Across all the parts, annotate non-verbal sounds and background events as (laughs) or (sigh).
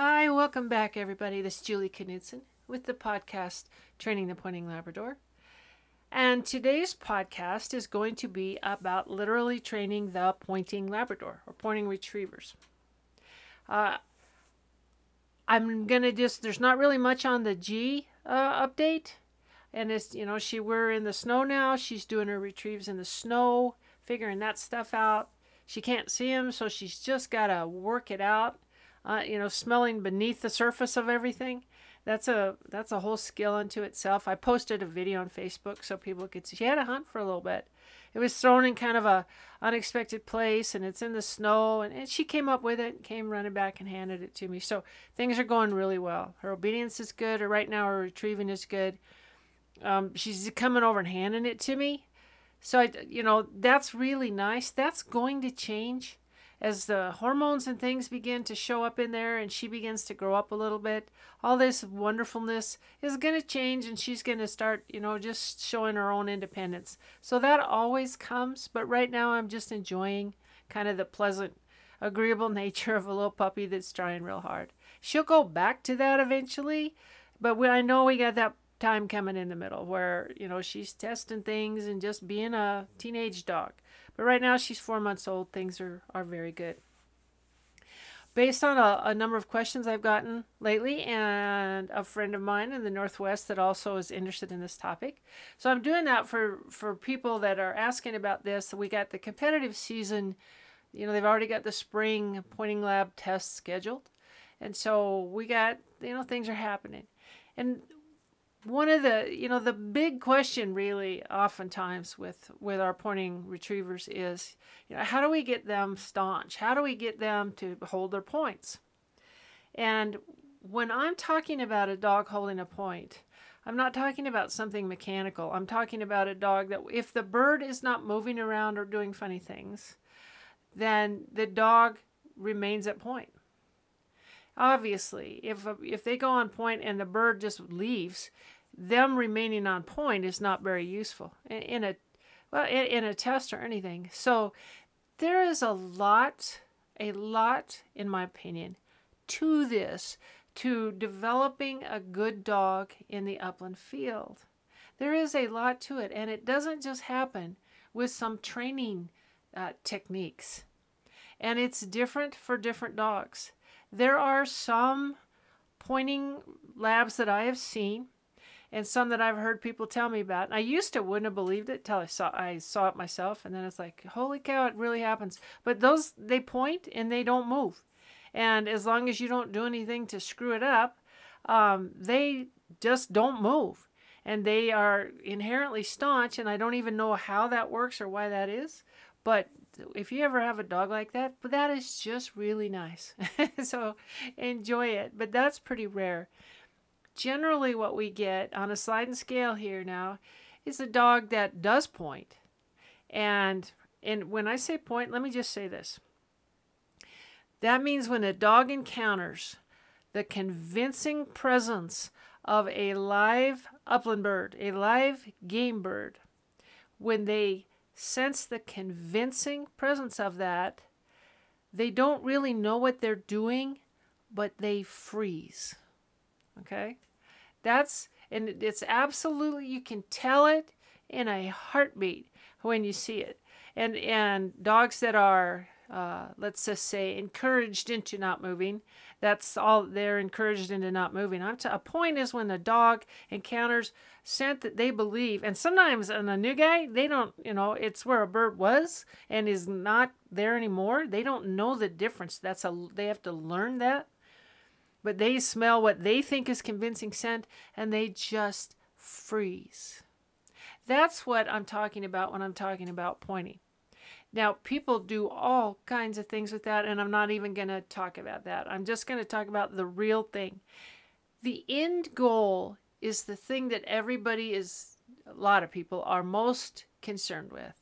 Hi, welcome back, everybody. This is Julie Knudsen with the podcast Training the Pointing Labrador. And today's podcast is going to be about literally training the pointing Labrador or pointing retrievers. Uh, I'm going to just, there's not really much on the G uh, update. And it's, you know, she, we're in the snow now. She's doing her retrieves in the snow, figuring that stuff out. She can't see him, so she's just got to work it out uh, you know, smelling beneath the surface of everything. That's a that's a whole skill unto itself. I posted a video on Facebook so people could see. She had a hunt for a little bit. It was thrown in kind of a unexpected place, and it's in the snow. And, and she came up with it, came running back and handed it to me. So things are going really well. Her obedience is good. Or right now, her retrieving is good. Um, she's coming over and handing it to me. So I, you know, that's really nice. That's going to change as the hormones and things begin to show up in there and she begins to grow up a little bit, all this wonderfulness is going to change and she's going to start, you know, just showing her own independence. So that always comes, but right now I'm just enjoying kind of the pleasant, agreeable (laughs) nature of a little puppy that's trying real hard. She'll go back to that eventually, but we, I know we got that time coming in the middle where, you know, she's testing things and just being a teenage dog. But right now she's four months old. Things are, are very good. Based on a, a number of questions I've gotten lately, and a friend of mine in the Northwest that also is interested in this topic. So I'm doing that for, for people that are asking about this. We got the competitive season, you know, they've already got the spring pointing lab tests scheduled. And so we got, you know, things are happening. And one of the you know the big question really oftentimes with with our pointing retrievers is you know how do we get them staunch? How do we get them to hold their points? And when i'm talking about a dog holding a point i'm not talking about something mechanical. I'm talking about a dog that if the bird is not moving around or doing funny things then the dog remains at point. Obviously, if if they go on point and the bird just leaves, them remaining on point is not very useful in, in a well in, in a test or anything. So there is a lot, a lot, in my opinion, to this to developing a good dog in the upland field. There is a lot to it, and it doesn't just happen with some training uh, techniques. And it's different for different dogs. There are some pointing labs that I have seen and some that I've heard people tell me about. I used to wouldn't have believed it till I saw I saw it myself and then it's like, holy cow, it really happens. But those they point and they don't move. And as long as you don't do anything to screw it up, um, they just don't move. And they are inherently staunch, and I don't even know how that works or why that is. But if you ever have a dog like that, but that is just really nice. (laughs) so enjoy it. But that's pretty rare. Generally, what we get on a sliding scale here now is a dog that does point. And and when I say point, let me just say this. That means when a dog encounters the convincing presence of a live upland bird, a live game bird, when they sense the convincing presence of that, they don't really know what they're doing, but they freeze. Okay? That's, and it's absolutely, you can tell it in a heartbeat when you see it. And, and dogs that are, uh, let's just say, encouraged into not moving, that's all they're encouraged into not moving. I'm t- a point is when the dog encounters scent that they believe, and sometimes in a new guy, they don't, you know, it's where a bird was and is not there anymore. They don't know the difference. That's a they have to learn that. But they smell what they think is convincing scent and they just freeze. That's what I'm talking about when I'm talking about pointing. Now, people do all kinds of things with that, and I'm not even going to talk about that. I'm just going to talk about the real thing. The end goal is the thing that everybody is, a lot of people are most concerned with.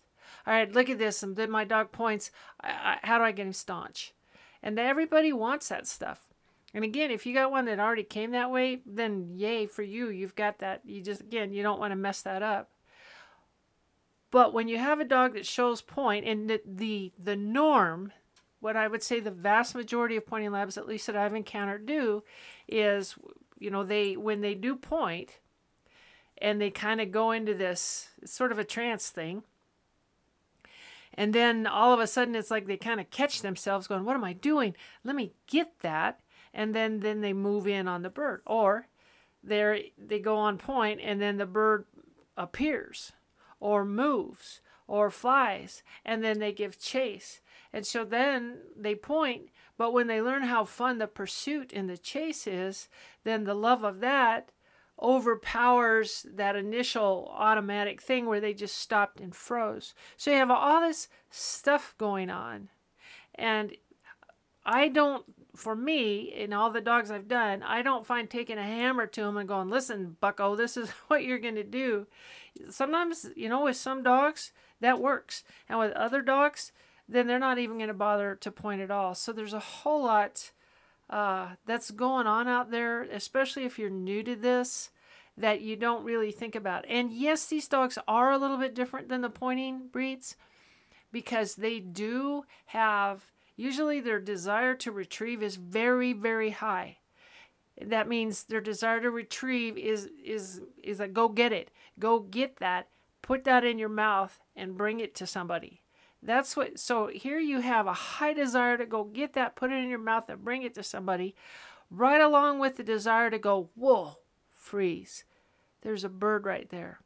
All right, look at this. And then my dog points. I, I, how do I get him staunch? And everybody wants that stuff. And again, if you got one that already came that way, then yay for you. You've got that. You just, again, you don't want to mess that up. But when you have a dog that shows point, and the, the, the norm, what I would say the vast majority of pointing labs, at least that I've encountered, do is, you know, they when they do point, and they kind of go into this sort of a trance thing. And then all of a sudden, it's like they kind of catch themselves going, What am I doing? Let me get that. And then, then they move in on the bird. Or they they go on point and then the bird appears or moves or flies and then they give chase. And so then they point, but when they learn how fun the pursuit and the chase is, then the love of that overpowers that initial automatic thing where they just stopped and froze. So you have all this stuff going on. And I don't, for me, in all the dogs I've done, I don't find taking a hammer to them and going, listen, bucko, this is (laughs) what you're going to do. Sometimes, you know, with some dogs, that works. And with other dogs, then they're not even going to bother to point at all. So there's a whole lot uh, that's going on out there, especially if you're new to this, that you don't really think about. And yes, these dogs are a little bit different than the pointing breeds because they do have, usually their desire to retrieve is very, very high. That means their desire to retrieve is is is a go get it. Go get that, put that in your mouth and bring it to somebody. That's what, so here you have a high desire to go get that, put it in your mouth, and bring it to somebody, right along with the desire to go, whoa, freeze. There's a bird right there.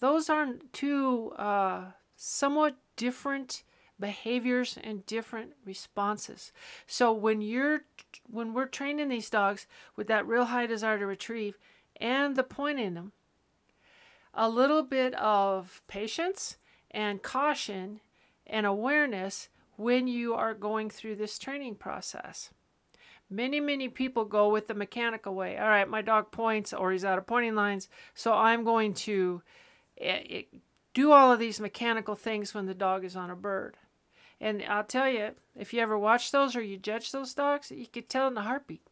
Those aren't two uh, somewhat different behaviors and different responses. So when you're when we're training these dogs with that real high desire to retrieve and the point in them, a little bit of patience and caution and awareness when you are going through this training process. Many, many people go with the mechanical way. All right, my dog points or he's out of pointing lines, so I'm going to it, eh, eh, do all of these mechanical things when the dog is on a bird. And I'll tell you, if you ever watch those or you judge those dogs, you could tell in the heartbeat.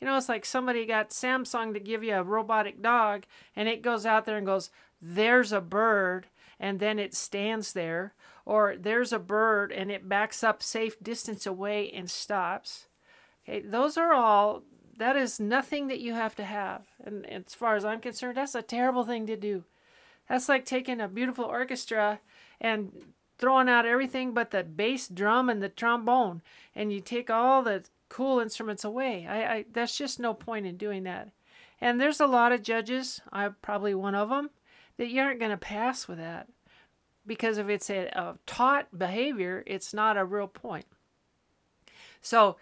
You know, it's like somebody got Samsung to give you a robotic dog and it goes out there and goes, There's a bird and then it stands there, or there's a bird and it backs up safe distance away and stops. Okay, those are all that is nothing that you have to have. And as far as I'm concerned, that's a terrible thing to do. That's like taking a beautiful orchestra and throwing out everything but the bass drum and the trombone and you take all the cool instruments away. I, I that's just no point in doing that. And there's a lot of judges, I'm probably one of them, that you aren't going to pass with that. Because if it's a, a taught behavior, it's not a real point. So,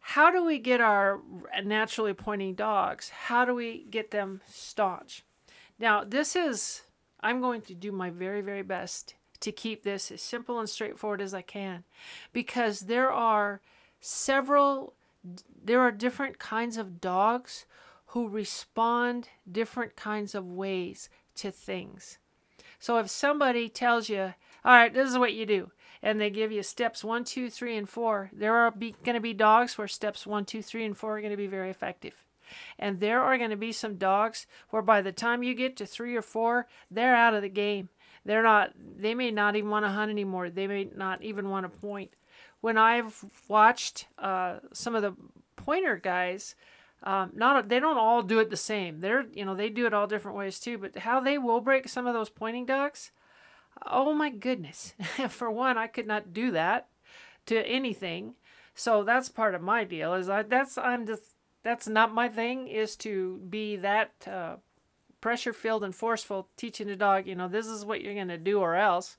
how do we get our naturally pointing dogs? How do we get them staunch? Now, this is, I'm going to do my very, very best to keep this as simple and straightforward as I can because there are several, there are different kinds of dogs who respond different kinds of ways to things. So if somebody tells you, all right, this is what you do, and they give you steps one, two, three, and four, there are going to be dogs where steps one, two, three, and four are going to be very effective. And there are going to be some dogs where by the time you get to three or four, they're out of the game. They're not, they may not even want to hunt anymore. They may not even want to point. When I've watched uh, some of the pointer guys, um, not they don't all do it the same. They're you know they do it all different ways too. But how they will break some of those pointing ducks, oh my goodness! (laughs) For one, I could not do that to anything. So that's part of my deal. Is I that's I'm just that's not my thing. Is to be that uh, pressure filled and forceful, teaching a dog. You know this is what you're gonna do or else.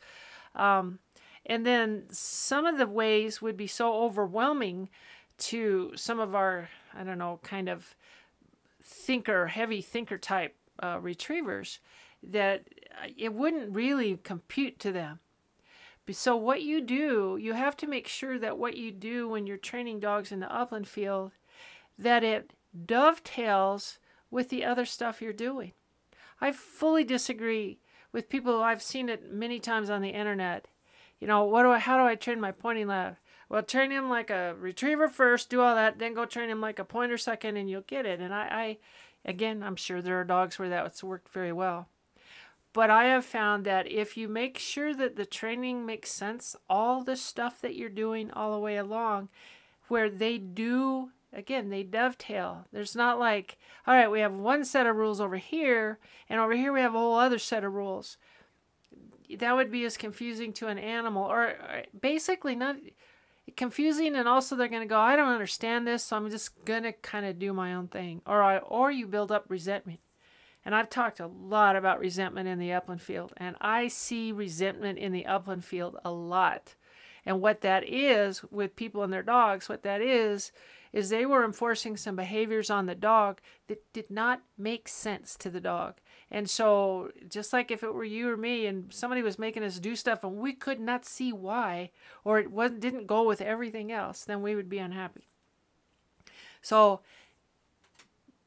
Um, and then some of the ways would be so overwhelming to some of our, I don't know, kind of thinker, heavy thinker type uh, retrievers that it wouldn't really compute to them. So, what you do, you have to make sure that what you do when you're training dogs in the upland field, that it dovetails with the other stuff you're doing. I fully disagree with people. I've seen it many times on the internet. You know, what do I? How do I train my pointing lab? Well, train him like a retriever first, do all that, then go train him like a pointer second, and you'll get it. And I, I again, I'm sure there are dogs where that's worked very well. but I have found that if you make sure that the training makes sense, all the stuff that you're doing all the way along, where they do, again, they dovetail. There's not like, all right, we have one set of rules over here, and over here we have a whole other set of rules. That would be as confusing to an animal, or, or basically not confusing and also they're going to go i don't understand this so i'm just going to kind of do my own thing or I, or you build up resentment and I've talked a lot about resentment in the upland field, and I see resentment in the upland field a lot. And what that is with people and their dogs, what that is, is they were enforcing some behaviors on the dog that did not make sense to the dog. And so, just like if it were you or me and somebody was making us do stuff and we could not see why, or it wasn't, didn't go with everything else, then we would be unhappy. So,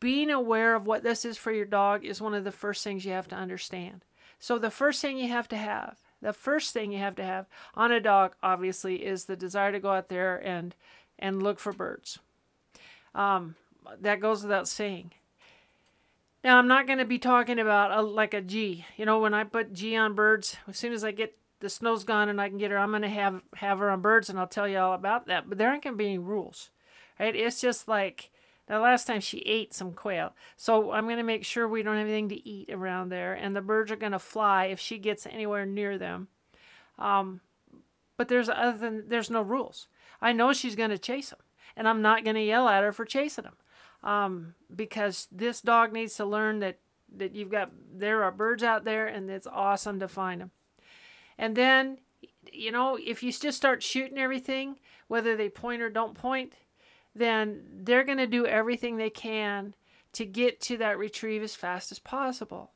being aware of what this is for your dog is one of the first things you have to understand. So, the first thing you have to have, the first thing you have to have on a dog, obviously, is the desire to go out there and and look for birds. Um, that goes without saying. Now, I'm not going to be talking about a, like a G. You know, when I put G on birds, as soon as I get the snow's gone and I can get her, I'm going to have have her on birds, and I'll tell you all about that. But there aren't going to be any rules, right? It's just like the last time she ate some quail. So I'm going to make sure we don't have anything to eat around there. And the birds are going to fly if she gets anywhere near them. Um, but there's other than there's no rules. I know she's going to chase them, and I'm not going to yell at her for chasing them, um, because this dog needs to learn that that you've got there are birds out there, and it's awesome to find them. And then, you know, if you just start shooting everything, whether they point or don't point, then they're going to do everything they can to get to that retrieve as fast as possible.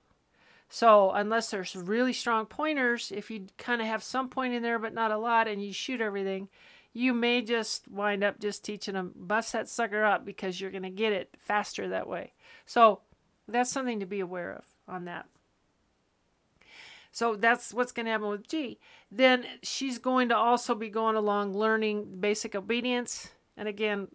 So, unless there's really strong pointers, if you kind of have some point in there but not a lot and you shoot everything, you may just wind up just teaching them bust that sucker up because you're going to get it faster that way. So, that's something to be aware of on that. So that's what's going to happen with G. Then she's going to also be going along learning basic obedience. And again,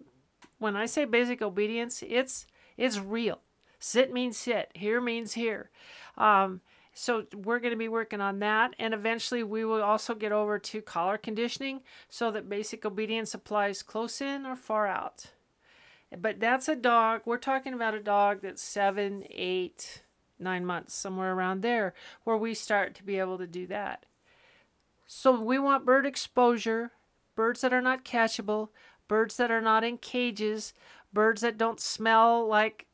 when I say basic obedience, it's it's real. Sit means sit. Here means here. Um, so we're going to be working on that, and eventually we will also get over to collar conditioning, so that basic obedience applies close in or far out. But that's a dog. We're talking about a dog that's seven, eight, nine months, somewhere around there, where we start to be able to do that. So we want bird exposure, birds that are not catchable, birds that are not in cages, birds that don't smell like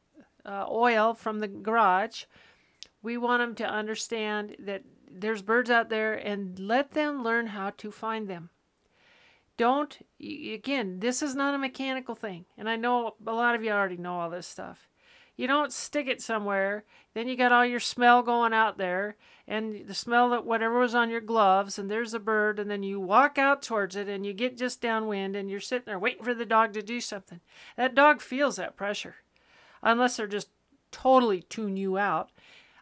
uh, oil from the garage. We want them to understand that there's birds out there and let them learn how to find them. Don't, again, this is not a mechanical thing. And I know a lot of you already know all this stuff. You don't stick it somewhere, then you got all your smell going out there, and the smell that whatever was on your gloves, and there's a bird, and then you walk out towards it, and you get just downwind, and you're sitting there waiting for the dog to do something. That dog feels that pressure, unless they're just totally tune you out.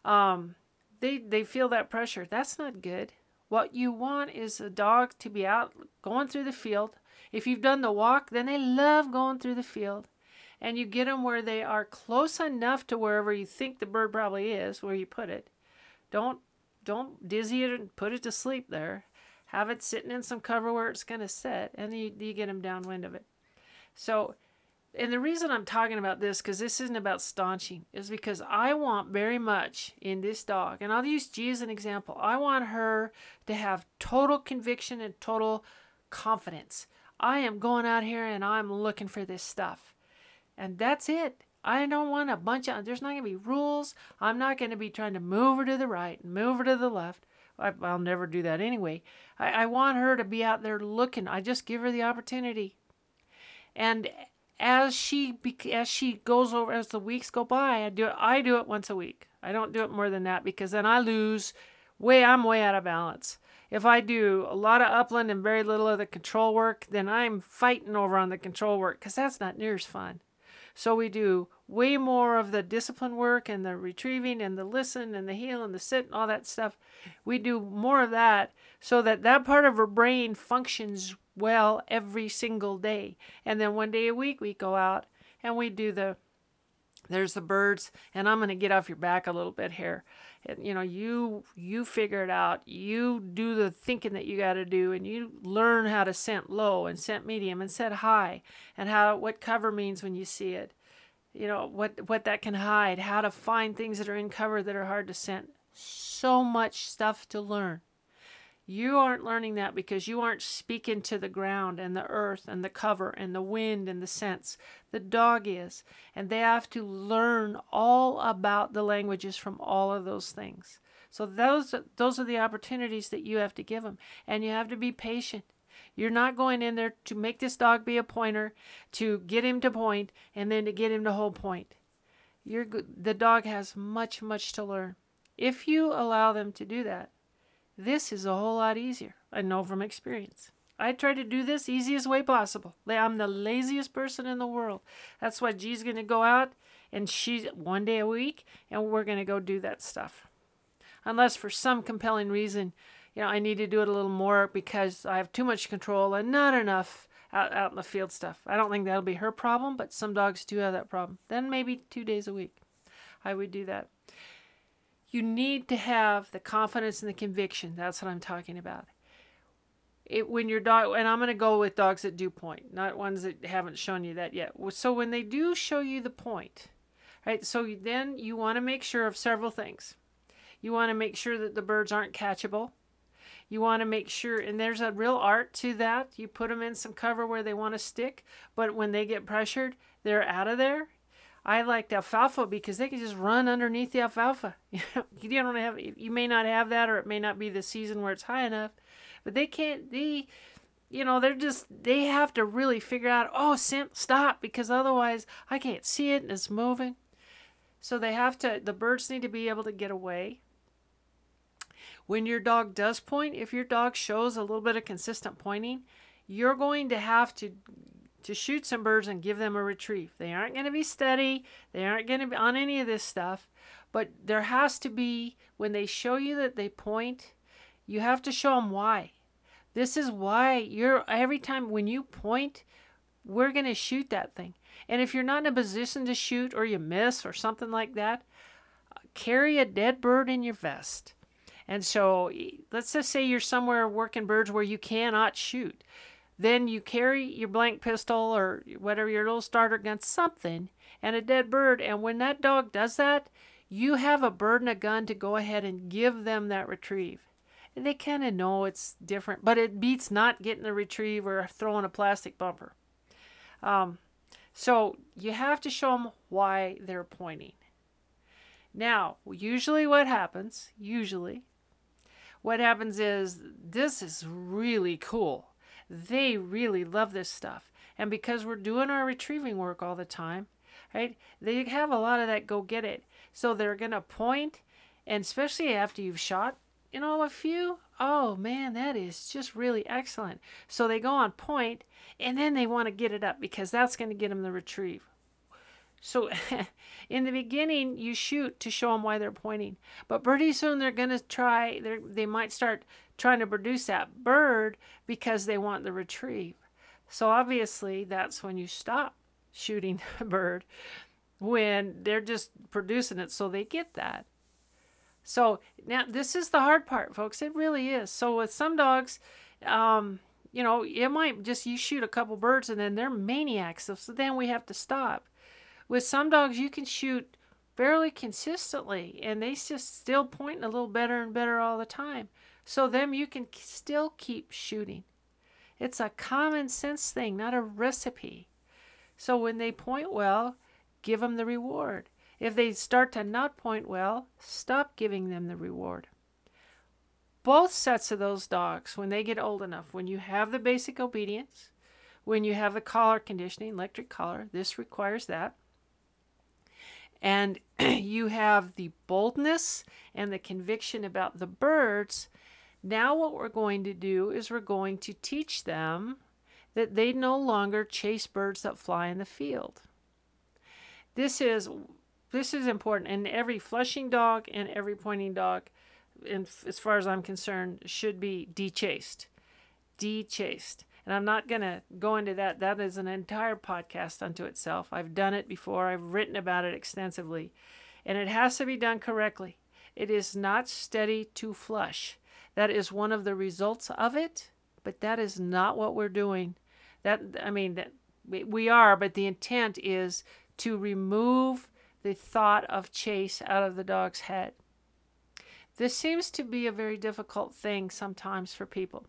Um, they they feel that pressure. That's not good. What you want is a dog to be out going through the field. If you've done the walk, then they love going through the field and you get them where they are close enough to wherever you think the bird probably is, where you put it. Don't don't dizzy it and put it to sleep there. Have it sitting in some cover where it's going to sit, and you, you get them downwind of it. So, and the reason I'm talking about this, because this isn't about staunching, is because I want very much in this dog, and I'll use G as an example. I want her to have total conviction and total confidence. I am going out here and I'm looking for this stuff. And that's it. I don't want a bunch of, there's not going to be rules. I'm not going to be trying to move her to the right and move her to the left. I, will never do that anyway. I, I want her to be out there looking. I just give her the opportunity. And as she as she goes over as the weeks go by, I do it. I do it once a week. I don't do it more than that because then I lose way. I'm way out of balance. If I do a lot of upland and very little of the control work, then I'm fighting over on the control work because that's not near as fun. So we do way more of the discipline work and the retrieving and the listen and the heel and the sit and all that stuff. We do more of that so that that part of her brain functions well every single day. And then one day a week we go out and we do the there's the birds and i'm going to get off your back a little bit here. And, you know you you figure it out. You do the thinking that you got to do and you learn how to scent low and scent medium and scent high and how what cover means when you see it. You know what what that can hide how to find things that are in cover that are hard to scent. So much stuff to learn you aren't learning that because you aren't speaking to the ground and the earth and the cover and the wind and the scents. The dog is. And they have to learn all about the languages from all of those things. So those those are the opportunities that you have to give them. And you have to be patient. You're not going in there to make this dog be a pointer, to get him to point, and then to get him to hold point. You're the dog has much, much to learn. If you allow them to do that, this is a whole lot easier. I know from experience. I try to do this easiest way possible. I'm the laziest person in the world. That's why G's going to go out and she's one day a week and we're going to go do that stuff. Unless for some compelling reason, you know, I need to do it a little more because I have too much control and not enough out, out in the field stuff. I don't think that'll be her problem, but some dogs do have that problem. Then maybe two days a week I would do that you need to have the confidence and the conviction. That's what I'm talking about. It, when your dog, and I'm going to go with dogs that do point, not ones that haven't shown you that yet. So when they do show you the point, right? So then you want to make sure of several things. You want to make sure that the birds aren't catchable. You want to make sure, and there's a real art to that. You put them in some cover where they want to stick, but when they get pressured, they're out of there I liked alfalfa because they can just run underneath the alfalfa. (laughs) You don't have you may not have that or it may not be the season where it's high enough, but they can't they you know, they're just they have to really figure out, "Oh, stop because otherwise I can't see it and it's moving." So they have to the birds need to be able to get away. When your dog does point, if your dog shows a little bit of consistent pointing, you're going to have to to shoot some birds and give them a retrieve. They aren't going to be steady, they aren't going to be on any of this stuff, but there has to be, when they show you that they point, you have to show them why. This is why you're, every time when you point, we're going to shoot that thing. And if you're not in a position to shoot or you miss or something like that, carry a dead bird in your vest. And so let's just say you're somewhere working birds where you cannot shoot. Then you carry your blank pistol or whatever your little starter gun, something, and a dead bird. And when that dog does that, you have a bird and a gun to go ahead and give them that retrieve. And they kind of know it's different, but it beats not getting a retrieve or throwing a plastic bumper. Um, so you have to show them why they're pointing. Now, usually what happens, usually, what happens is this is really cool. They really love this stuff. And because we're doing our retrieving work all the time, right, they have a lot of that go get it. So they're going to point, and especially after you've shot, you know, a few, oh man, that is just really excellent. So they go on point, and then they want to get it up because that's going to get them the retrieve. So (laughs) in the beginning, you shoot to show them why they're pointing. But pretty soon they're going to try, they might start trying to produce that bird because they want the retrieve. So obviously, that's when you stop shooting (laughs) the bird when they're just producing it so they get that. So now this is the hard part, folks. It really is. So with some dogs, um, you know, it might just you shoot a couple birds and then they're maniacs. So, so then we have to stop. With some dogs, you can shoot fairly consistently and they just still pointing a little better and better all the time. So them you can still keep shooting. It's a common sense thing, not a recipe. So when they point well, give them the reward. If they start to not point well, stop giving them the reward. Both sets of those dogs, when they get old enough, when you have the basic obedience, when you have the collar conditioning, electric collar, this requires that and (clears throat) you have the boldness and the conviction about the birds. Now, what we're going to do is we're going to teach them that they no longer chase birds that fly in the field. This is this is important, and every flushing dog and every pointing dog, and as far as I'm concerned, should be dechased, dechased. And I'm not going to go into that. That is an entire podcast unto itself. I've done it before, I've written about it extensively. And it has to be done correctly. It is not steady to flush. That is one of the results of it, but that is not what we're doing. That I mean that we are, but the intent is to remove the thought of chase out of the dog's head. This seems to be a very difficult thing sometimes for people.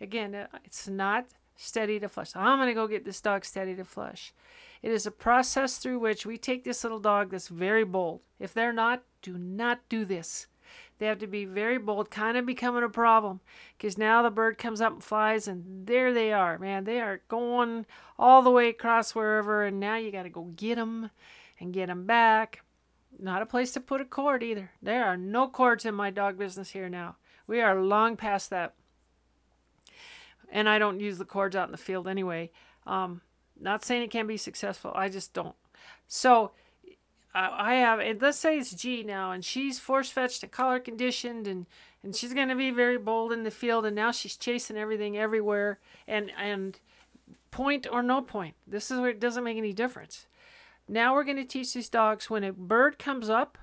Again, uh, it's not steady to flush. I'm going to go get this dog steady to flush. It is a process through which we take this little dog that's very bold. If they're not, do not do this. They have to be very bold, kind of becoming a problem because now the bird comes up and flies, and there they are, man. They are going all the way across wherever, and now you got to go get them and get them back. Not a place to put a cord either. There are no cords in my dog business here now. We are long past that. And I don't use the cords out in the field anyway. Um, not saying it can't be successful. I just don't. So I have, let's say it's G now, and she's force fetched and collar conditioned, and and she's going to be very bold in the field, and now she's chasing everything everywhere, and and point or no point. This is where it doesn't make any difference. Now we're going to teach these dogs when a bird comes up,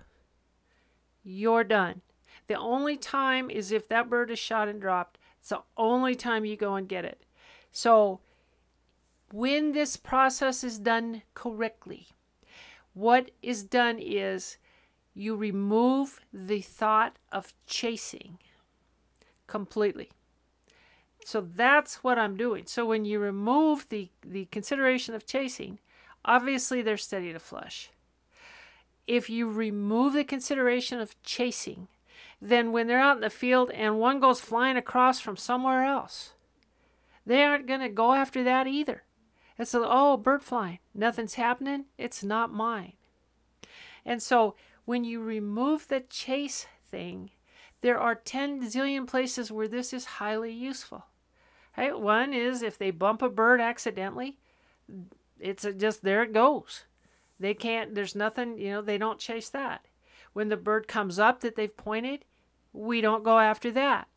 you're done. The only time is if that bird is shot and dropped. It's the only time you go and get it. So when this process is done correctly, what is done is you remove the thought of chasing completely. So that's what I'm doing. So when you remove the, the consideration of chasing, obviously they're steady to flush. If you remove the consideration of chasing, then when they're out in the field and one goes flying across from somewhere else, they aren't going to go after that either. It's a, oh, bird flying. Nothing's happening. It's not mine. And so when you remove the chase thing, there are 10 zillion places where this is highly useful. Right? One is if they bump a bird accidentally, it's just there it goes. They can't, there's nothing, you know, they don't chase that. When the bird comes up that they've pointed, we don't go after that.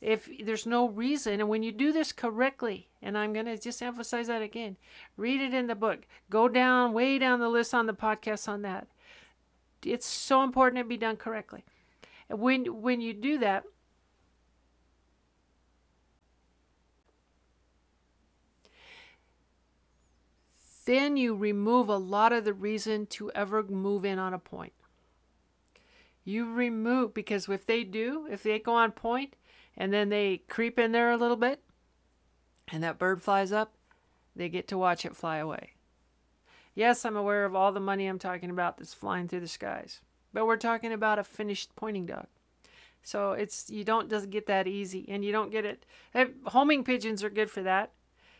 If there's no reason and when you do this correctly and i'm going to just emphasize that again read it in the book. Go down way down the list on the podcast on that. It's so important to be done correctly. And when when you do that then you remove a lot of the reason to ever move in on a point you remove because if they do if they go on point and then they creep in there a little bit, and that bird flies up, they get to watch it fly away. Yes, I'm aware of all the money I'm talking about that's flying through the skies, but we're talking about a finished pointing dog. So it's you don't just get that easy, and you don't get it. Eh, homing pigeons are good for that.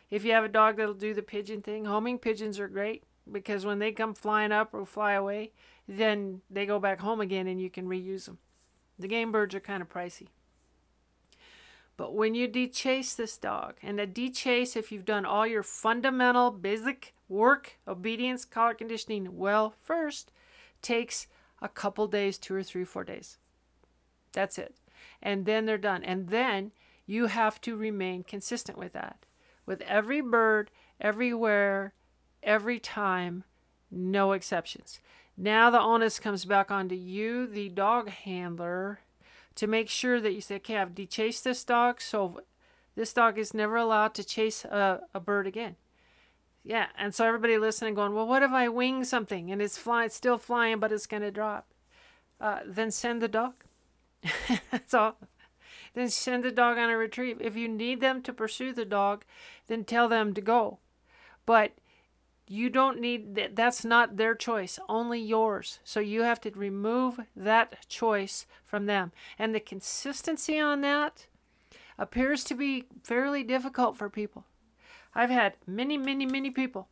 If you have a dog that'll do the pigeon thing, homing pigeons are great because when they come flying up or fly away, then they go back home again and you can reuse them. The game birds are kind of pricey. But when you dechase this dog, and a dechase, if you've done all your fundamental basic work, obedience, collar conditioning well first, takes a couple days, two or three, four days. That's it. And then they're done. And then you have to remain consistent with that. With every bird, everywhere, every time, no exceptions. Now the onus comes back onto you, the dog handler, to make sure that you say, okay, I've dechased this dog, so this dog is never allowed to chase a, a bird again. Yeah, and so everybody listening going, well, what if I wing something and it's flying, still flying, but it's going to drop? Uh, then send the dog. (laughs) That's all. Then send the dog on a retrieve. If you need them to pursue the dog, then tell them to go. But you don't need that that's not their choice only yours. So you have to remove that choice from them. And the consistency on that appears to be fairly difficult for people. I've had many many many people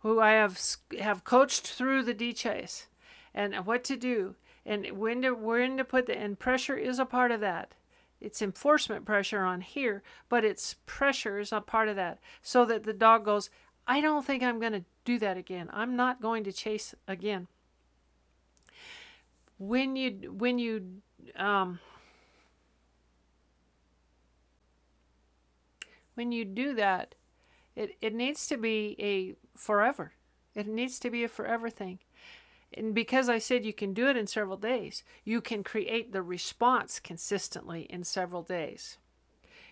who i have have coached through the dechase and what to do and when to when to put the and pressure is a part of that. It's enforcement pressure on here but it's pressure is a part of that. So that the dog goes I don't think I'm going to do that again. I'm not going to chase again. When you when you um, when you do that, it, it needs to be a forever. It needs to be a forever thing. And because I said you can do it in several days, you can create the response consistently in several days.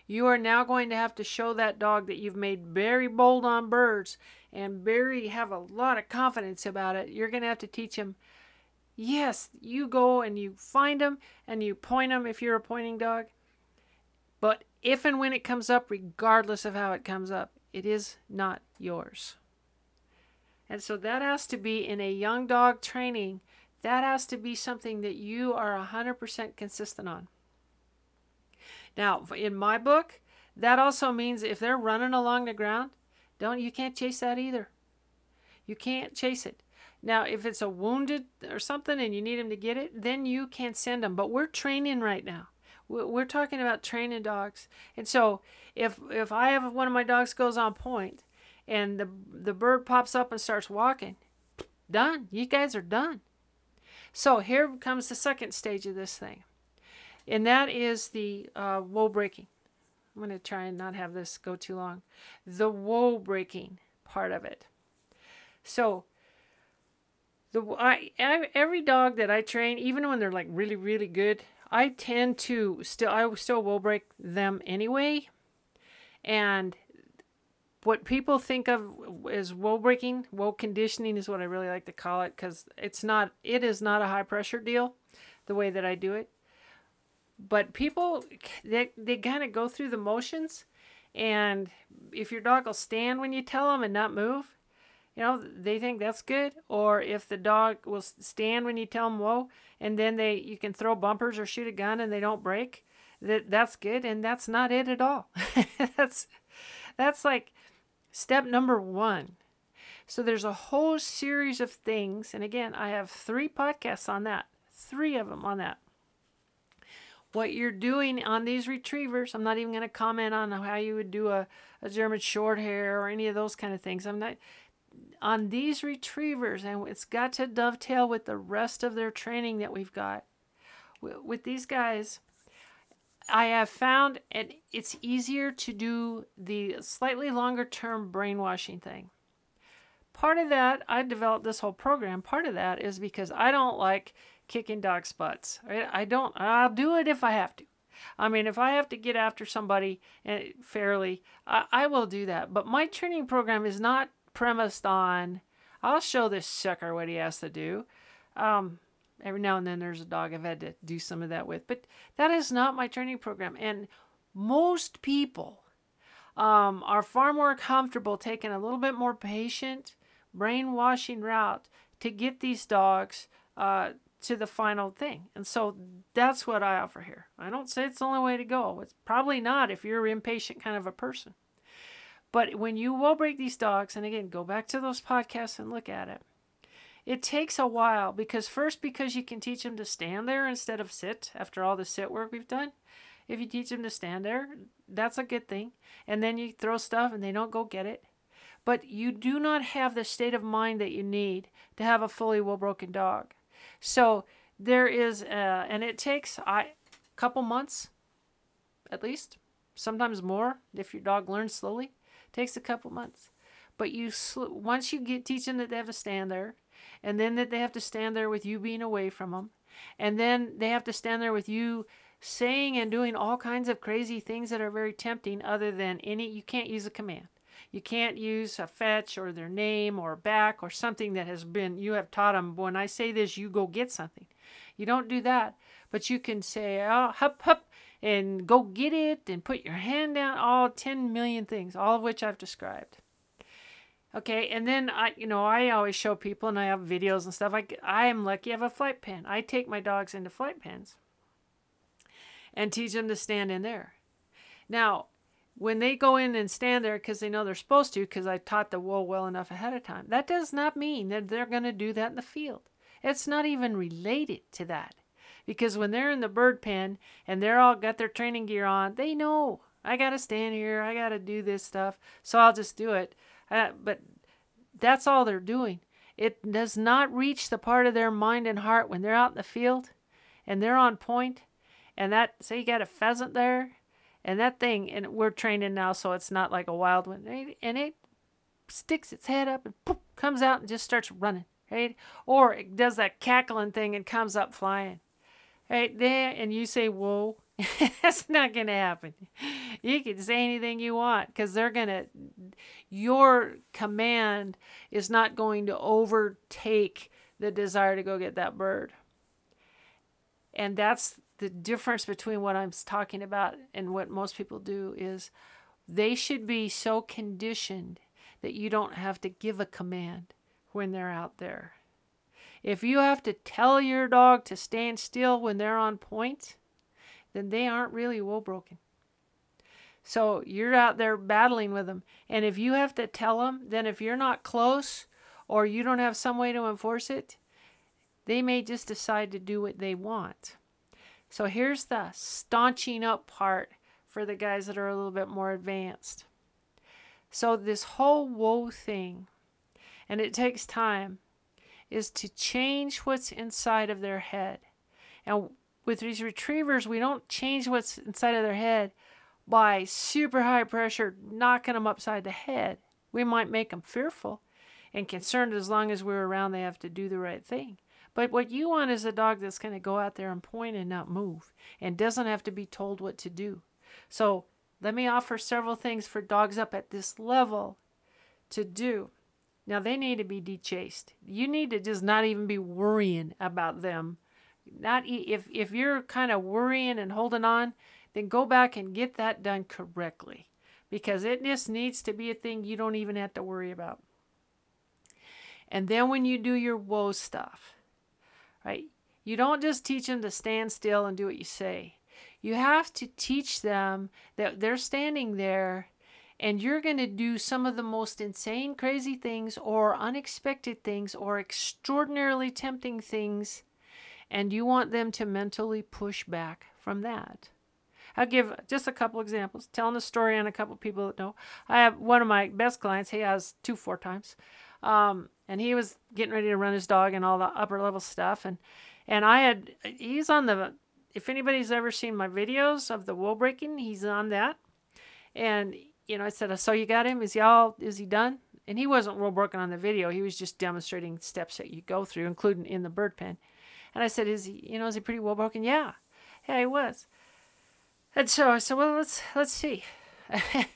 You are now going to have to show that dog that you've made very bold on birds and very have a lot of confidence about it. You're going to have to teach him yes, you go and you find them and you point them if you're a pointing dog. But if and when it comes up, regardless of how it comes up, it is not yours. And so that has to be in a young dog training, that has to be something that you are 100% consistent on. Now, in my book, that also means if they're running along the ground, don't you can't chase that either. You can't chase it. Now, if it's a wounded or something and you need them to get it, then you can send them. But we're training right now. We're talking about training dogs. And so, if if I have one of my dogs goes on point, and the the bird pops up and starts walking, done. You guys are done. So here comes the second stage of this thing and that is the uh, whoa breaking. I'm going to try and not have this go too long. The whoa breaking part of it. So, the I, every dog that I train, even when they're like really really good, I tend to still I still whoa break them anyway. And what people think of as whoa breaking, whoa conditioning is what I really like to call it because it's not it is not a high pressure deal, the way that I do it but people they, they kind of go through the motions and if your dog will stand when you tell them and not move you know they think that's good. Or if the dog will stand when you tell them whoa and then they you can throw bumpers or shoot a gun and they don't break that that's good and that's not it at all. (laughs) That's that's like step number one. So there's a whole series of things and again i have three podcasts on that three of them on that what you're doing on these retrievers. I'm not even going to comment on how you would do a, a German short hair or any of those kind of things. I'm not on these retrievers, and it's got to dovetail with the rest of their training that we've got. With these guys, I have found and it's easier to do the slightly longer term brainwashing thing. Part of that, I developed this whole program. Part of that is because I don't like kicking dogs' butts. Right? I don't. I'll do it if I have to. I mean, if I have to get after somebody eh, fairly, I, I will do that. But my training program is not premised on. I'll show this sucker what he has to do. Um, every now and then there's a dog I've had to do some of that with, but that is not my training program. And most people um, are far more comfortable taking a little bit more patient, brainwashing route to get these dogs uh, to the final thing. And so that's what I offer here. I don't say it's the only way to go. It's probably not if you're an impatient kind of a person. But when you whoa break these dogs, and again, go back to those podcasts and look at it, it takes a while because first, because you can teach them to stand there instead of sit after all the sit work we've done. If you teach them to stand there, that's a good thing. And then you throw stuff and they don't go get it. But you do not have the state of mind that you need to have a fully well broken dog. So there is, uh, and it takes a couple months, at least, sometimes more if your dog learns slowly. It takes a couple months, but you sl- once you get teaching that they have to stand there, and then that they have to stand there with you being away from them, and then they have to stand there with you saying and doing all kinds of crazy things that are very tempting other than any you can't use a command you can't use a fetch or their name or back or something that has been, you have taught them, when I say this, you go get something. You don't do that, but you can say, oh, hup, hup, and go get it and put your hand down, all 10 million things, all of which I've described. Okay, and then I, you know, I always show people, and I have videos and stuff. I, I am lucky I have a flight pen. I take my dogs into flight pens and teach them to stand in there. Now, when they go in and stand there because they know they're supposed to, because I taught the whoa well enough ahead of time, that does not mean that they're going to do that in the field. It's not even related to that. Because when they're in the bird pen and they're all got their training gear on, they know I got to stand here, I got to do this stuff, so I'll just do it. Uh, but that's all they're doing. It does not reach the part of their mind and heart when they're out in the field and they're on point and that say you got a pheasant there And that thing, and we're training now, so it's not like a wild one. And it sticks its head up and poof, comes out and just starts running, right? Or it does that cackling thing and comes up flying, right? There, and you say, whoa. (laughs) That's not going to happen. You can say anything you want because they're going to, your command is not going to overtake the desire to go get that bird. And that's the difference between what I'm talking about and what most people do is they should be so conditioned that you don't have to give a command when they're out there. If you have to tell your dog to stand still when they're on point, then they aren't really whoa broken. So you're out there battling with them. And if you have to tell them, then if you're not close or you don't have some way to enforce it, they may just decide to do what they want. So here's the staunching up part for the guys that are a little bit more advanced. So, this whole whoa thing, and it takes time, is to change what's inside of their head. And with these retrievers, we don't change what's inside of their head by super high pressure knocking them upside the head. We might make them fearful and concerned as long as we're around, they have to do the right thing. But what you want is a dog that's going to go out there and point and not move and doesn't have to be told what to do. So let me offer several things for dogs up at this level to do. Now they need to be dechased. You need to just not even be worrying about them. Not if if you're kind of worrying and holding on, then go back and get that done correctly because it just needs to be a thing you don't even have to worry about. And then when you do your whoa stuff, right? You don't just teach them to stand still and do what you say. You have to teach them that they're standing there and you're going to do some of the most insane, crazy things or unexpected things or extraordinarily tempting things, and you want them to mentally push back from that. I'll give just a couple examples, telling a story on a couple people that know. I have one of my best clients, he has two four times. Um, and he was getting ready to run his dog and all the upper level stuff. And and I had he's on the if anybody's ever seen my videos of the whoa breaking he's on that. And you know I said so you got him? Is he all is he done? And he wasn't whoa broken on the video. He was just demonstrating steps that you go through including in the bird pen. And I said is he you know is he pretty whoa broken? Yeah. Yeah he was. And so I said well let's let's see. (laughs)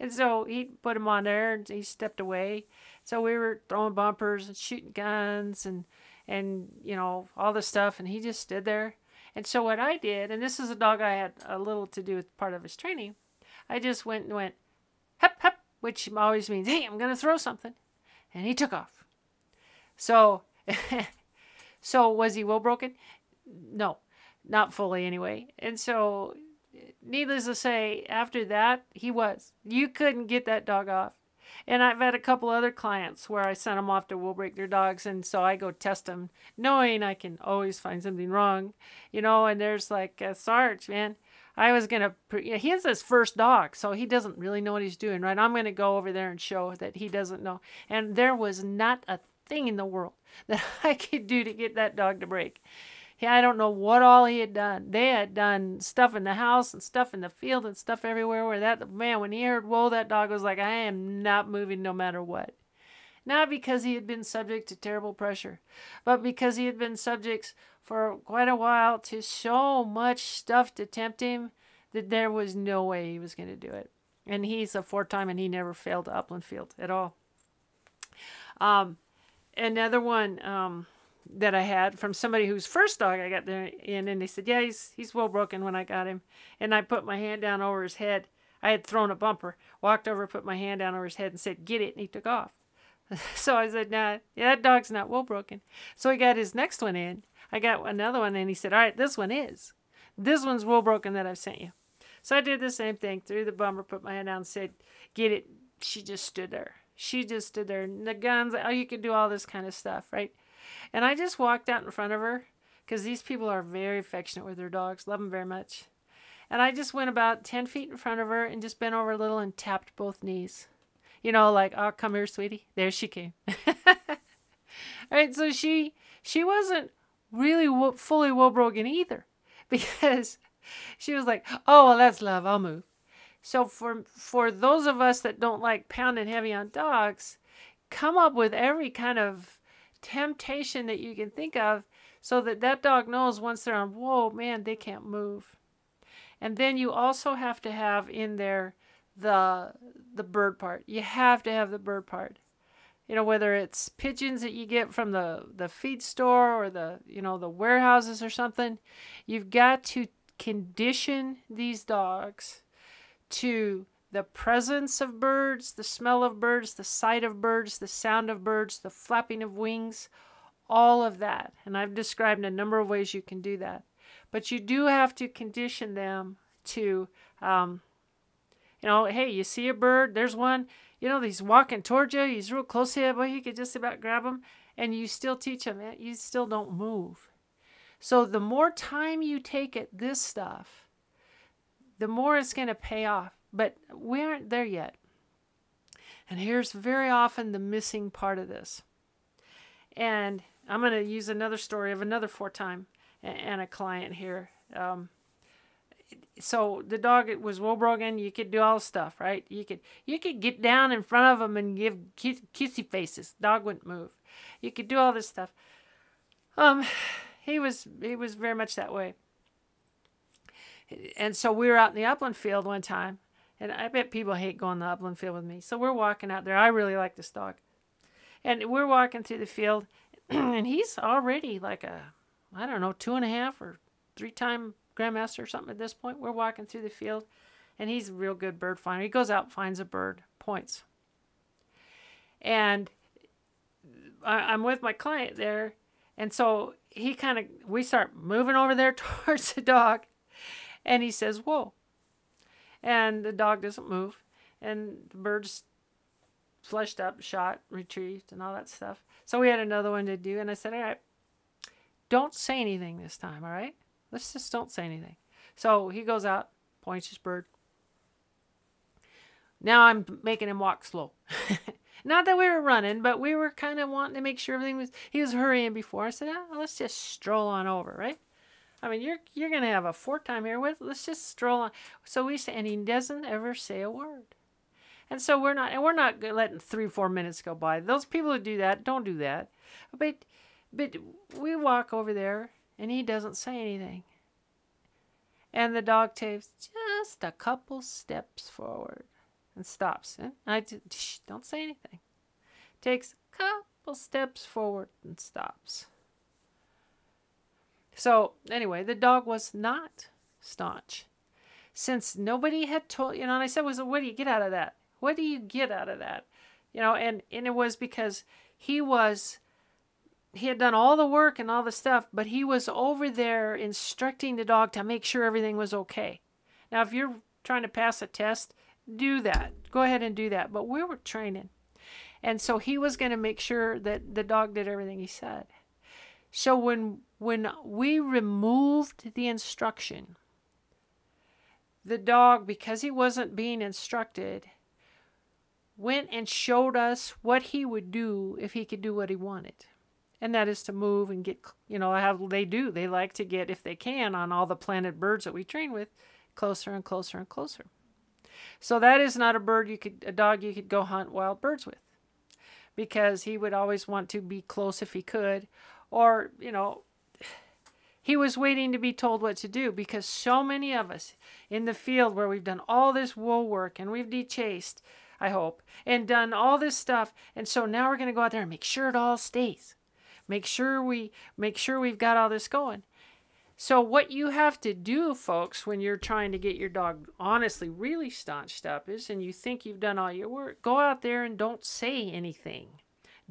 And so he put him on there and he stepped away so we were throwing bumpers and shooting guns and and you know all this stuff, and he just stood there. And so what I did, and this is a dog I had a little to do with part of his training, I just went and went, hep hep, which always means, hey, I'm gonna throw something, and he took off. So, (laughs) so was he well broken? No, not fully anyway. And so, needless to say, after that, he was. You couldn't get that dog off. And I've had a couple other clients where I sent them off to whoa break their dogs, and so I go test them, knowing I can always find something wrong, you know. And there's like uh, Sarge, man. I was gonna. He has his first dog, so he doesn't really know what he's doing, right? I'm gonna go over there and show that he doesn't know. And there was not a thing in the world (laughs) that I could do to get that dog to break. I don't know what all he had done. They had done stuff in the house and stuff in the field and stuff everywhere where that man, when he heard whoa, that dog was like, I am not moving no matter what. Not because he had been subject to terrible pressure, but because he had been subject for quite a while to so much stuff to tempt him that there was no way he was going to do it. And he's a four time and he never failed Upland Field at all. Um, another one, um, that I had from somebody whose first dog I got there in, and they said, "Yeah, he's he's well broken when I got him." And I put my hand down over his head. I had thrown a bumper, walked over, put my hand down over his head, and said, "Get it," and he took off. (laughs) so I said, "Nah, yeah, that dog's not well broken." So he got his next one in. I got another one, and he said, "All right, this one is. This one's well broken that I've sent you." So I did the same thing, threw the bumper, put my hand down, and said, "Get it." She just stood there. She just stood there. And the guns, oh, you could do all this kind of stuff, right? And I just walked out in front of her because these people are very affectionate with their dogs, love them very much. And I just went about 10 feet in front of her and just bent over a little and tapped both knees. You know, like, oh, come here, sweetie. There she came. All (laughs) right, so she she wasn't really wo- fully broken either (laughs) because she was like, oh, well, that's love. I'll move. So for for those of us that don't like pounding heavy on dogs, come up with every kind of temptation that you can think of so that that dog knows once they're on whoa man they can't move. And then you also have to have in there the the bird part. You have to have the bird part. You know whether it's pigeons that you get from the the feed store or the you know the warehouses or something you've got to condition these dogs to the presence of birds, the smell of birds, the sight of birds, the sound of birds, the flapping of wings, all of that. And I've described a number of ways you can do that. But you do have to condition them to, um, you know, hey, you see a bird, there's one, you know, he's walking towards you, he's real close you, but you could just about grab him, and you still teach him, you still don't move. So the more time you take at this stuff, the more it's going to pay off. But we aren't there yet. And here's very often the missing part of this. And I'm going to use another story of another four time and a client here. Um, so the dog it was well broken. You could do all stuff, right? You could you could get down in front of him and give kiss, kissy faces. Dog wouldn't move. You could do all this stuff. Um, he was he was very much that way. And so we were out in the upland field one time, and I bet people hate going the upland field with me. So we're walking out there. I really like this dog. And we're walking through the field, (clears throat) and he's already like a, I don't know, two and a half or three time grandmaster or something at this point. We're walking through the field, and he's a real good bird finder. He goes out, finds a bird, points. And I, I'm with my client there, and so he kind of, we start moving over there (laughs) towards the dog, and he says, Whoa and the dog doesn't move, and the bird's fleshed up, shot, retrieved, and all that stuff. So we had another one to do, and I said, all right, don't say anything this time, all right? Let's just don't say anything. So he goes out, points his bird. Now I'm making him walk slow. (laughs) Not that we were running, but we were kind of wanting to make sure everything was. He was hurrying before. I said, oh, let's just stroll on over, right? I mean, you're you're gonna have a four time here with. Let's just stroll on. So we say, and he doesn't ever say a word. And so we're not, and we're not letting three four minutes go by. Those people who do that don't do that. But but we walk over there, and he doesn't say anything. And the dog takes just a couple steps forward and stops. And I don't say anything. Takes a couple steps forward and stops. So, anyway, the dog was not staunch. Since nobody had told, you know, and I said, was what do you get out of that? What do you get out of that? You know, and, and it was because he was, he had done all the work and all the stuff, but he was over there instructing the dog to make sure everything was okay. Now, if you're trying to pass a test, do that. Go ahead and do that. But we were training. And so he was going to make sure that the dog did everything he said. So when when we removed the instruction, the dog, because he wasn't being instructed, went and showed us what he would do if he could do what he wanted. And that is to move and get, you know, how they do. They like to get, if they can, on all the planted birds that we train with, closer and closer and closer. So that is not a bird you could, a dog you could go hunt wild birds with because he would always want to be close if he could. Or, you know, he was waiting to be told what to do because so many of us in the field where we've done all this whoa work and we've dechased, I hope, and done all this stuff. And so now we're going to go out there and make sure it all stays. Make sure we make sure we've got all this going. So what you have to do, folks, when you're trying to get your dog honestly really staunched up is and you think you've done all your work, go out there and don't say anything.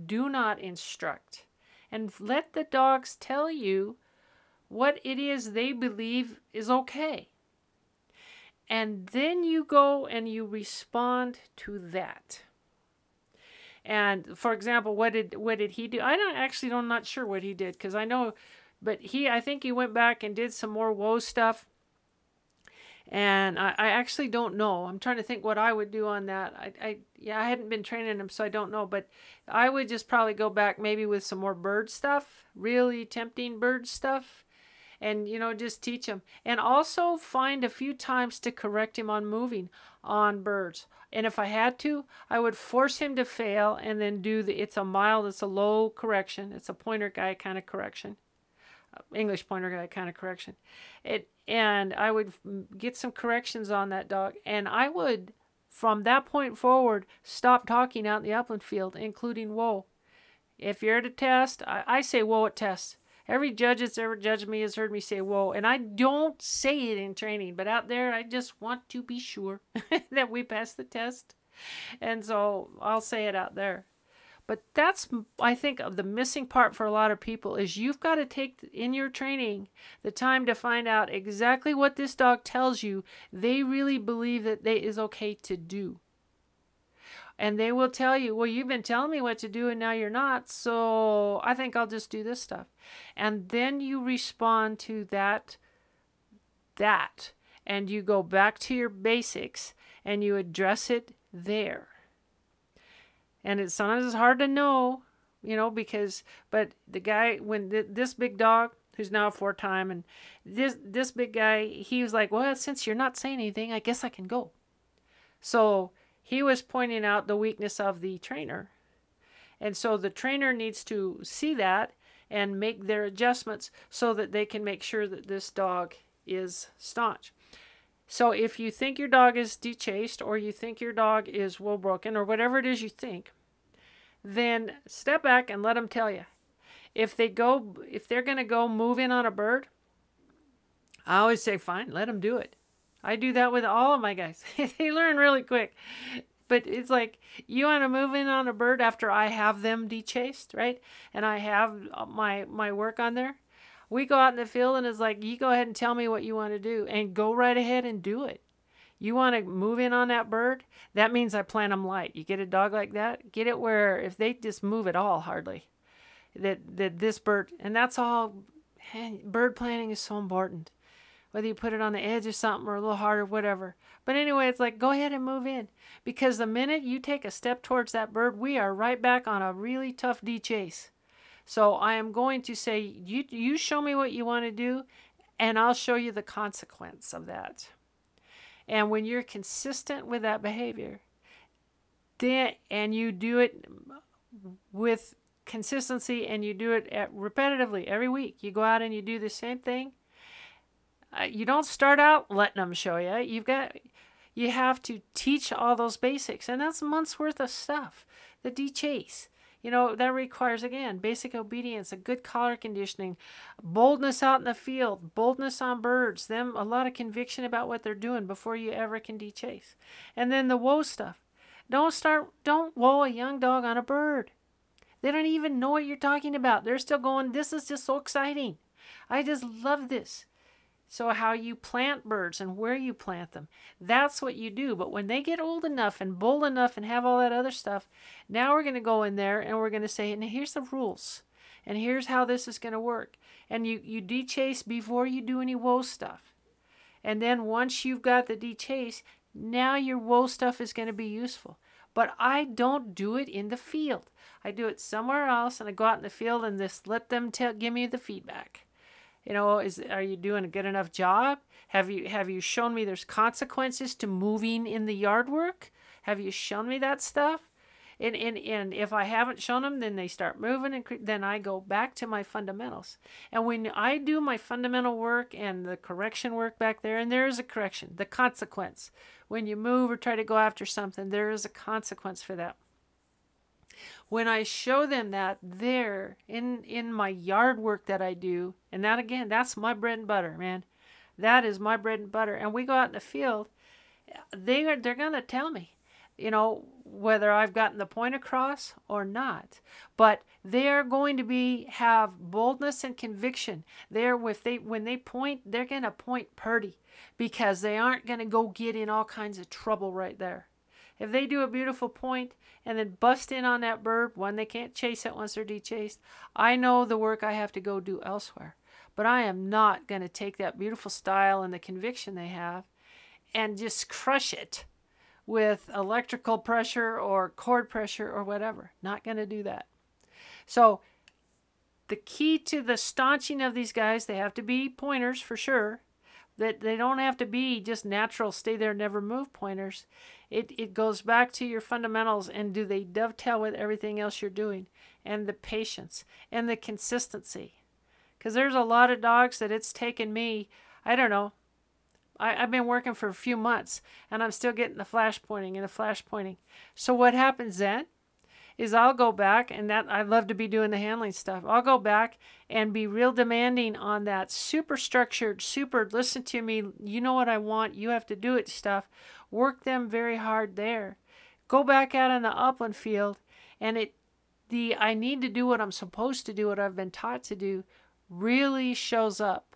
Do not instruct. And let the dogs tell you what it is they believe is okay. And then you go and you respond to that. And for example, what did what did he do? I don't actually I'm not sure what he did because I know, but he I think he went back and did some more whoa stuff. And I, I actually don't know. I'm trying to think what I would do on that. I, I yeah I hadn't been training him so I don't know. But I would just probably go back maybe with some more bird stuff, really tempting bird stuff, and you know just teach him. And also find a few times to correct him on moving on birds. And if i had to i would force him to fail and then do the it's a mild it's a low correction. It's a pointer guy kind of correction. Uh, english pointer guy kind of correction. It and i would get some corrections on that dog. And i would from that point forward stop talking out in the upland field including whoa if you're at a test i, I say whoa at tests Every judge that's ever judged me has heard me say whoa, and I don't say it in training, but out there I just want to be sure (laughs) that we pass the test. And so I'll say it out there. But that's, I think, the missing part for a lot of people is you've got to take in your training the time to find out exactly what this dog tells you they really believe that they is okay to do and they will tell you, well, you've been telling me what to do and now you're not, so I think I'll just do this stuff. And then you respond to that that and you go back to your basics and you address it there. And it sometimes it's hard to know, you know, because but the guy when th- this big dog who's now four time and this this big guy he was like, "Well, since you're not saying anything, I guess I can go." So he was pointing out the weakness of the trainer. And so the trainer needs to see that and make their adjustments so that they can make sure that this dog is staunch. So if you think your dog is dechased or you think your dog is whoa broken or whatever it is you think, then step back and let them tell you. If they go if they're going to go move in on a bird, I always say fine, let them do it. I do that with all of my guys. (laughs) they learn really quick. But it's like you want to move in on a bird after I have them dechased, right? And I have uh, my my work on there. We go out in the field and it's like you go ahead and tell me what you want to do and go right ahead and do it. You want to move in on that bird? That means I plant them light. You get a dog like that, get it where if they just move at all, hardly, that that this bird and that's all. Bird planting is so important whether you put it on the edge or something or a little harder, whatever. But anyway, it's like go ahead and move in because the minute you take a step towards that bird, we are right back on a really tough dechase. So I am going to say, you, you show me what you want to do, and I'll show you the consequence of that. And when you're consistent with that behavior, then and you do it with consistency and you do it repetitively every week, you go out and you do the same thing uh, you don't start out letting them show you. You've got you have to teach all those basics, and that's months worth of stuff. The dechase, you know, that requires again basic obedience, a good collar conditioning, boldness out in the field, boldness on birds, them a lot of conviction about what they're doing before you ever can dechase, and then the whoa stuff. Don't start. Don't whoa a young dog on a bird. They don't even know what you're talking about. They're still going. This is just so exciting. I just love this. So, how you plant birds and where you plant them, that's what you do. But when they get old enough and bold enough and have all that other stuff, now we're going to go in there and we're going to say, and here's the rules. And here's how this is going to work. And you, you dechase before you do any whoa stuff. And then once you've got the dechase, now your whoa stuff is going to be useful. But I don't do it in the field. I do it somewhere else and I go out in the field and just let them tell, give me the feedback. You know, is are you doing a good enough job? Have you have you shown me there's consequences to moving in the yard work? Have you shown me that stuff? And, and, and if I haven't shown them, then they start moving, and then I go back to my fundamentals. And when I do my fundamental work and the correction work back there, and there is a correction, the consequence. When you move or try to go after something, there is a consequence for that when I show them that there in in my yard work that I do, and that again, that's my bread and butter, man. That is my bread and butter. And we go out in the field, they are they're gonna tell me, you know, whether I've gotten the point across or not. But they are going to be have boldness and conviction. They're if they when they point, they're gonna point purdy because they aren't gonna go get in all kinds of trouble right there. If they do a beautiful point and then bust in on that bird, one, they can't chase it once they're dechased. I know the work I have to go do elsewhere. But I am not going to take that beautiful style and the conviction they have and just crush it with electrical pressure or cord pressure or whatever. Not going to do that. So the key to the staunching of these guys, they have to be pointers for sure. That they don't have to be just natural, stay there, never move pointers. It, it goes back to your fundamentals and do they dovetail with everything else you're doing and the patience and the consistency. Because there's a lot of dogs that it's taken me, I don't know, I, I've been working for a few months and I'm still getting the flash pointing and the flash pointing. So what happens then is I'll go back and that I love to be doing the handling stuff. I'll go back and be real demanding on that super structured, super listen to me, you know what I want, you have to do it stuff. Work them very hard there. Go back out in the upland field and it the I need to do what I'm supposed to do, what I've been taught to do, really shows up.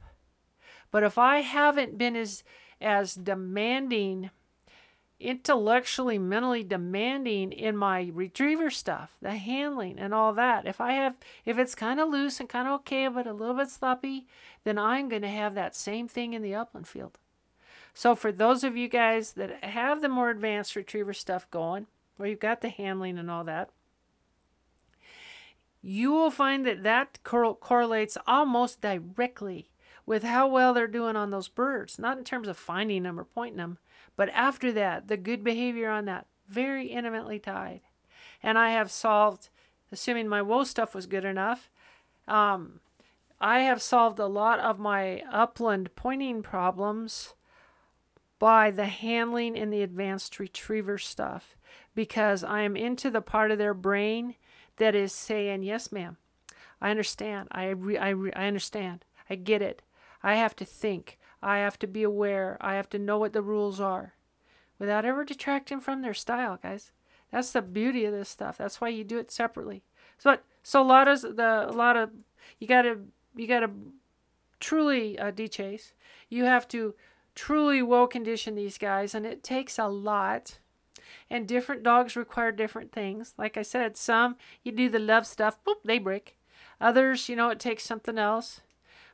But if I haven't been as as demanding intellectually mentally demanding in my retriever stuff the handling and all that. If i have if it's kind of loose and kind of okay but a little bit sloppy then i'm going to have that same thing in the upland field. So for those of you guys that have the more advanced retriever stuff going where you've got the handling and all that you will find that that cor- correlates almost directly with how well they're doing on those birds not in terms of finding them or pointing them but after that, the good behavior on that, very intimately tied. And I have solved, assuming my whoa stuff was good enough, um, I have solved a lot of my upland pointing problems by the handling and the advanced retriever stuff because I am into the part of their brain that is saying, Yes, ma'am, I understand. I, re- I, re- I understand. I get it. I have to think. I have to be aware. I have to know what the rules are without ever detracting from their style, guys. That's the beauty of this stuff. That's why you do it separately. So, so a lot of the a lot of you gotta you gotta truly uh, chase. You have to truly well condition these guys, and it takes a lot. And different dogs require different things. Like I said, some you do the love stuff, boop, they break. Others, you know, it takes something else.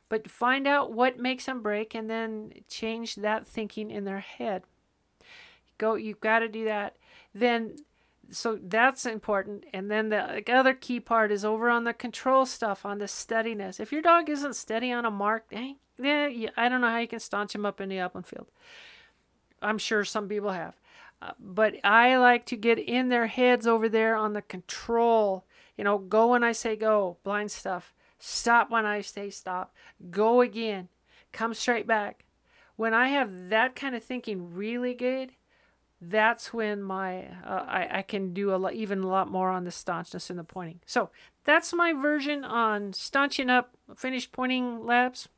But find out what makes them break and then change that thinking in their head. Go, you've got to do that. Then, so that's important. And then the other key part is over on the control stuff, on the steadiness. If your dog isn't steady on a mark, dang, yeah, I don't know how you can staunch him up in the upland field. I'm sure some people have. Uh, but I like to get in their heads over there on the control. You know, go when I say go, blind stuff. Stop when I say stop. Go again. Come straight back. When I have that kind of thinking really good, that's when my uh, I, I can do a lot, even a lot more on the staunchness and the pointing. So that's my version on staunching up finished pointing labs.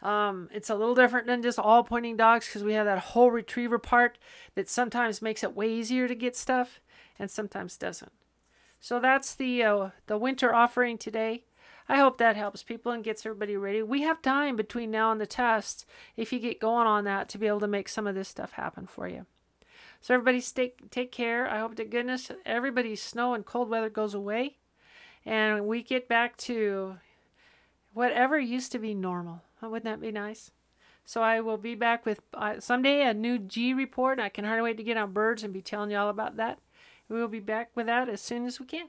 Um, it's a little different than just all pointing dogs because we have that whole retriever part that sometimes makes it way easier to get stuff and sometimes doesn't. So that's the uh, the winter offering today. I hope that helps people and gets everybody ready. We have time between now and the test if you get going on that to be able to make some of this stuff happen for you. So everybody stay, take care. I hope to goodness everybody's snow and cold weather goes away and we get back to whatever used to be normal. Wouldn't that be nice? So I will be back with uh, someday a new G report. I can hardly wait to get on birds and be telling you all about that. We will be back with that as soon as we can.